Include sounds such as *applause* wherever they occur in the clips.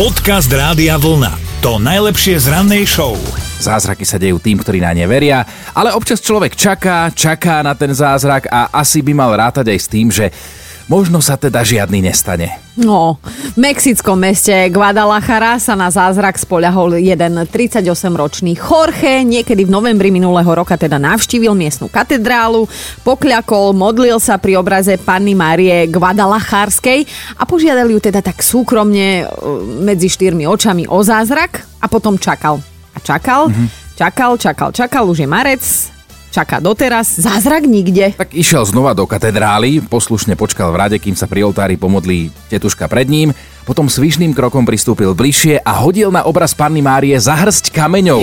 Podcast Rádia Vlna. To najlepšie z rannej show. Zázraky sa dejú tým, ktorí na ne veria, ale občas človek čaká, čaká na ten zázrak a asi by mal rátať aj s tým, že možno sa teda žiadny nestane. No, v mexickom meste Guadalajara sa na zázrak spoľahol jeden 38-ročný Jorge. Niekedy v novembri minulého roka teda navštívil miestnu katedrálu, pokľakol, modlil sa pri obraze Panny Márie Guadalajarskej a požiadali ju teda tak súkromne e, medzi štyrmi očami o zázrak a potom čakal. A čakal, mm-hmm. čakal, čakal, čakal, už je marec, čaká doteraz, zázrak nikde. Tak išiel znova do katedrály, poslušne počkal v rade, kým sa pri oltári pomodlí tetuška pred ním, potom svišným krokom pristúpil bližšie a hodil na obraz Panny Márie zahrsť kameňov.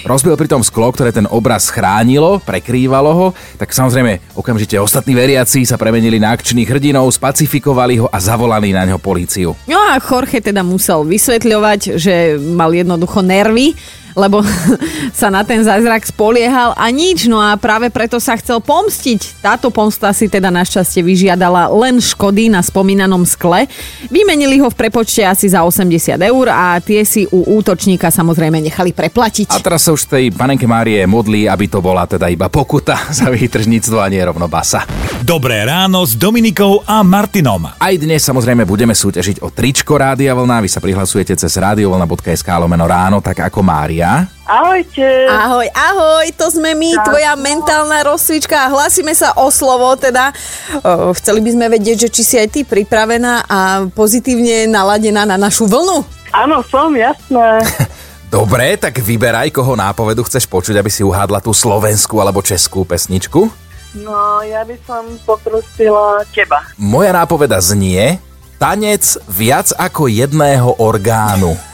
Rozbil pritom sklo, ktoré ten obraz chránilo, prekrývalo ho, tak samozrejme okamžite ostatní veriaci sa premenili na akčných hrdinov, spacifikovali ho a zavolali na ňo políciu. No a Jorge teda musel vysvetľovať, že mal jednoducho nervy, lebo *laughs* sa na ten zázrak spoliehal a nič, no a práve preto sa chcel pomstiť. Táto pomsta si teda našťastie vyžiadala len škody na spomínanom skle. Vymenili ho v prepočte asi za 80 eur a tie si u útočníka samozrejme nechali preplatiť. A teraz sa už tej panenke Márie modlí, aby to bola teda iba pokuta *laughs* za výtržníctvo a nie rovno basa. Dobré ráno s Dominikou a Martinom. Aj dnes samozrejme budeme súťažiť o tričko Rádia Vlna. Vy sa prihlasujete cez radiovlna.sk lomeno ráno, tak ako Mária. Ahojte. Ahoj, ahoj, to sme my, tvoja mentálna rozcvička hlasíme sa o slovo, teda o, chceli by sme vedieť, že či si aj ty pripravená a pozitívne naladená na našu vlnu. Áno, som, jasné. *laughs* Dobre, tak vyberaj, koho nápovedu chceš počuť, aby si uhádla tú slovenskú alebo českú pesničku. No, ja by som poprosila teba. Moja nápoveda znie tanec viac ako jedného orgánu.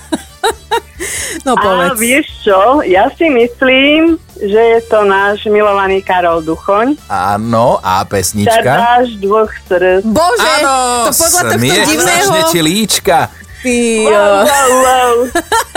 No A povedz. vieš čo, ja si myslím, že je to náš milovaný Karol Duchoň. Áno, a pesnička. Čardáš dvoch srdc. Bože, to podľa tohto divného... líčka. Ty, Wow, wow, wow.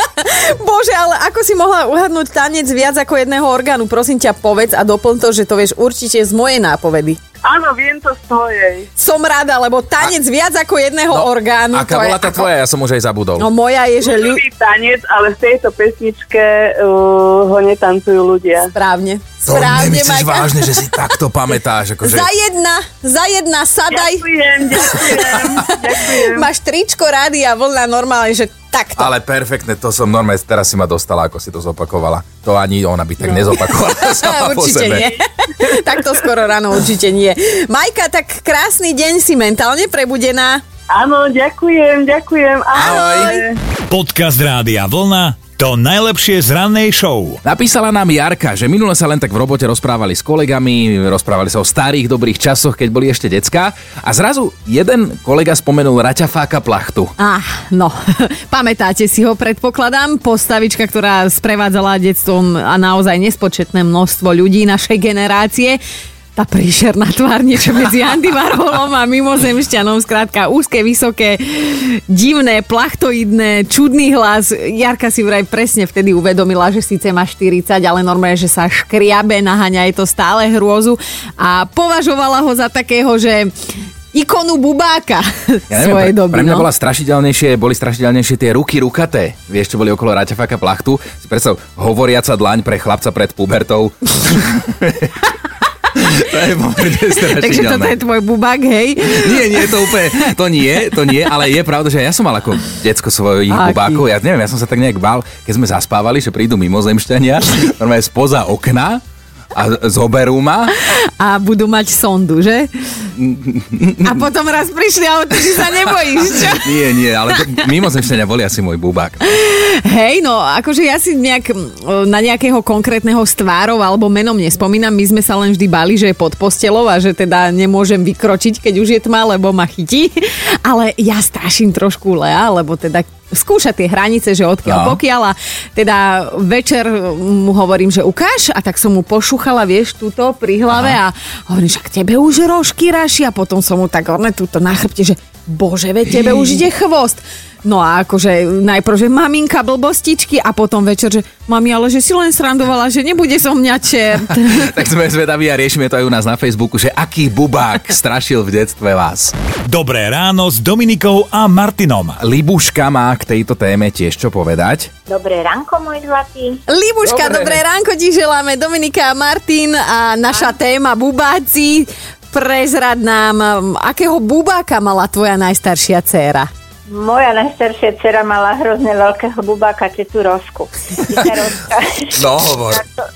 *laughs* Bože, ale ako si mohla uhadnúť tanec viac ako jedného orgánu? Prosím ťa, povedz a doplň to, že to vieš určite z mojej nápovedy. Áno, viem to z tvojej. Som rada, lebo tanec viac ako jedného orgánu. Aká bola tá ako- tvoja? Ja som už aj zabudol. No moja je, že ľu... Tanec, ale v tejto pesničke uh, ho netancujú ľudia. Správne. to Správne, nemyslíš Majka. vážne, že si takto pamätáš? *laughs* Akože... Za jedna, za jedna, sadaj. Ďakujem, ďakujem, *laughs* ďakujem. Máš tričko rády a vlna normálne, že takto. Ale perfektne, to som normálne, teraz si ma dostala, ako si to zopakovala. To ani ona by tak nezopakovala *laughs* sama po určite nie. *laughs* Takto skoro ráno určite nie. Majka, tak krásny deň si mentálne prebudená. Áno, ďakujem, ďakujem. Ahoj. Podcast Rádia Vlna. To najlepšie z rannej show. Napísala nám Jarka, že minule sa len tak v robote rozprávali s kolegami, rozprávali sa o starých dobrých časoch, keď boli ešte decká a zrazu jeden kolega spomenul Raťafáka plachtu. Ah, no, *laughs* pamätáte si ho, predpokladám, postavička, ktorá sprevádzala detstvom a naozaj nespočetné množstvo ľudí našej generácie. Tá príšerná tvár, niečo medzi *laughs* Andy Warholom a mimozemšťanom, skrátka úzke, vysoké, divné, plachtoidné, čudný hlas. Jarka si vraj presne vtedy uvedomila, že síce má 40, ale normálne, že sa škriabe, naháňa je to stále hrôzu a považovala ho za takého, že ikonu bubáka Ja svojej pre, doby. pre mňa no. bola strašidelnejšie, boli strašidelnejšie tie ruky rukaté. Vieš, čo boli okolo Raťafáka plachtu? Si predstav, hovoriaca dlaň pre chlapca pred pubertou. *laughs* to je pomerne strašidelné. Takže toto je tvoj bubák, hej? Nie, nie, to úplne, to nie, to nie, ale je pravda, že ja som mal ako decko svojich Aký? bubákov, ja neviem, ja som sa tak nejak bál, keď sme zaspávali, že prídu mimozemšťania, normálne spoza okna a zoberú ma. A budú mať sondu, že? A potom raz prišli a ty si sa nebojíš, čo? *laughs* Nie, nie, ale to, mimozemšťania boli asi môj bubák. Hej, no akože ja si nejak, na nejakého konkrétneho stvárov alebo menom nespomínam. My sme sa len vždy bali, že je pod postelou a že teda nemôžem vykročiť, keď už je tma, lebo ma chytí. *laughs* Ale ja straším trošku Lea, lebo teda skúša tie hranice, že odkiaľ No. pokiaľ. A teda večer mu hovorím, že ukáž a tak som mu pošúchala, vieš, túto pri hlave a hovorím, však tebe už rožky raši a potom som mu tak orne túto na chrbte, že bože, veď tebe už ide chvost. No a akože najprv, že maminka blbostičky a potom večer, že mami, ale že si len srandovala, že nebude so mňa čert. *laughs* tak sme zvedaví a riešime to aj u nás na Facebooku, že aký bubák strašil v detstve vás. Dobré ráno s Dominikou a Martinom. Libuška má k tejto téme tiež čo povedať. Dobré ránko, môj zlatý. Libuška, Dobre. dobré ránko ti želáme, Dominika a Martin a naša téma bubáci. Prezrad nám, akého bubáka mala tvoja najstaršia dcéra? Moja najstaršia dcera mala hrozne veľkého bubáka, tetu Rosku. No hovor. praco-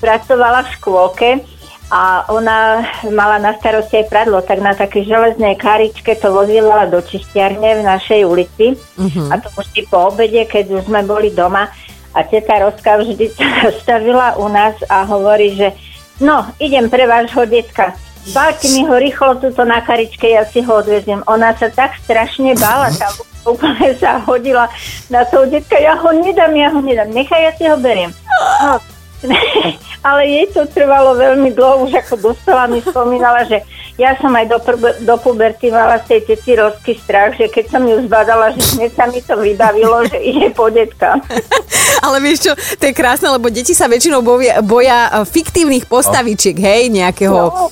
pracovala v škôlke a ona mala na starosti aj pradlo, tak na také železnej karičke to vozívala do čistiarne v našej ulici a to vždy po obede, keď už sme boli doma a teta Roska vždy *laughs* sa stavila u nás a hovorí, že no, idem pre vášho detka. Báte mi ho rýchlo tuto na karičke, ja si ho odveziem. Ona sa tak strašne bála, tá *laughs* úplne sa hodila na toho detka, ja ho nedám, ja ho nedám, nechaj, ja si ho beriem. No, *laughs* ale jej to trvalo veľmi dlho, už ako dospela mi spomínala, že ja som aj do, pr- do puberty mala z tej tety rozky strach, že keď som ju zbadala, že hneď sa mi to vybavilo, že ide po detka. *laughs* Ale vieš čo, to je krásne, lebo deti sa väčšinou boja, boja e, fiktívnych postavičiek, hej, nejakého No.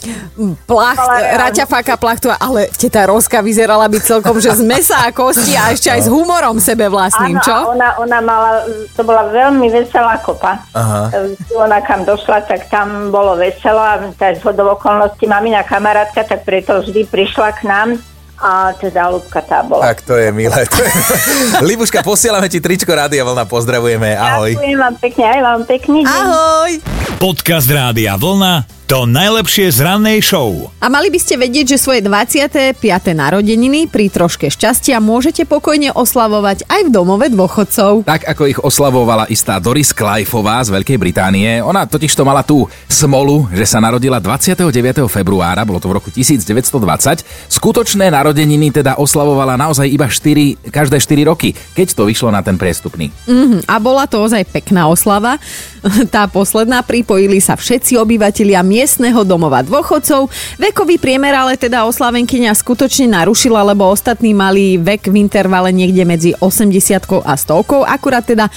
plach, Ale- raťafáka plachtu, ale teta Roska vyzerala byť celkom, že z mesa a kosti a ešte aj s humorom sebe vlastným, Áno, čo? ona, ona mala, to bola veľmi veselá kopa. Aha. Ona kam došla, tak tam bolo veselo a tak z hodov okolností mamina kamarátka, tak preto vždy prišla k nám a teda ľudka tá bola. Tak to je milé. To je... *laughs* Libuška, posielame ti tričko Rádia Vlna, pozdravujeme, ahoj. Ďakujem vám pekne, aj vám pekný deň. Ahoj! Podcast Rádia Vlna to najlepšie z rannej show. A mali by ste vedieť, že svoje 25. narodeniny pri troške šťastia môžete pokojne oslavovať aj v domove dôchodcov. Tak ako ich oslavovala istá Doris Klajfová z Veľkej Británie, ona totiž to mala tú smolu, že sa narodila 29. februára, bolo to v roku 1920. Skutočné narodeniny teda oslavovala naozaj iba 4, každé 4 roky, keď to vyšlo na ten priestupný. Mhm, a bola to ozaj pekná oslava. *laughs* Tá posledná pripojili sa všetci obyvatelia miestneho domova dôchodcov. Vekový priemer ale teda oslavenkyňa skutočne narušila, lebo ostatní mali vek v intervale niekde medzi 80 a 100, akurát teda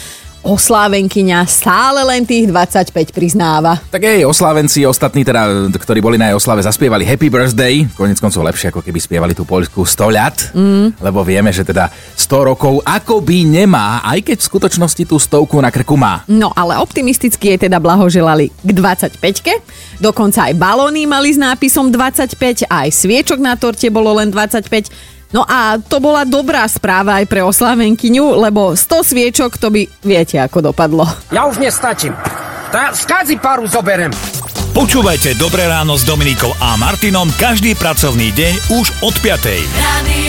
oslávenkyňa stále len tých 25 priznáva. Tak jej oslávenci ostatní, teda, ktorí boli na jej oslave, zaspievali Happy Birthday, konec koncov lepšie, ako keby spievali tú poľskú 100 ľat, mm. lebo vieme, že teda 100 rokov akoby nemá, aj keď v skutočnosti tú stovku na krku má. No ale optimisticky jej teda blahoželali k 25-ke. Dokonca aj balóny mali s nápisom 25, aj sviečok na torte bolo len 25. No a to bola dobrá správa aj pre oslávenkyňu, lebo 100 sviečok to by viete ako dopadlo. Ja už nestačím. Tá skádzi paru zoberem. Počúvajte Dobré ráno s Dominikou a Martinom každý pracovný deň už od 5. Radio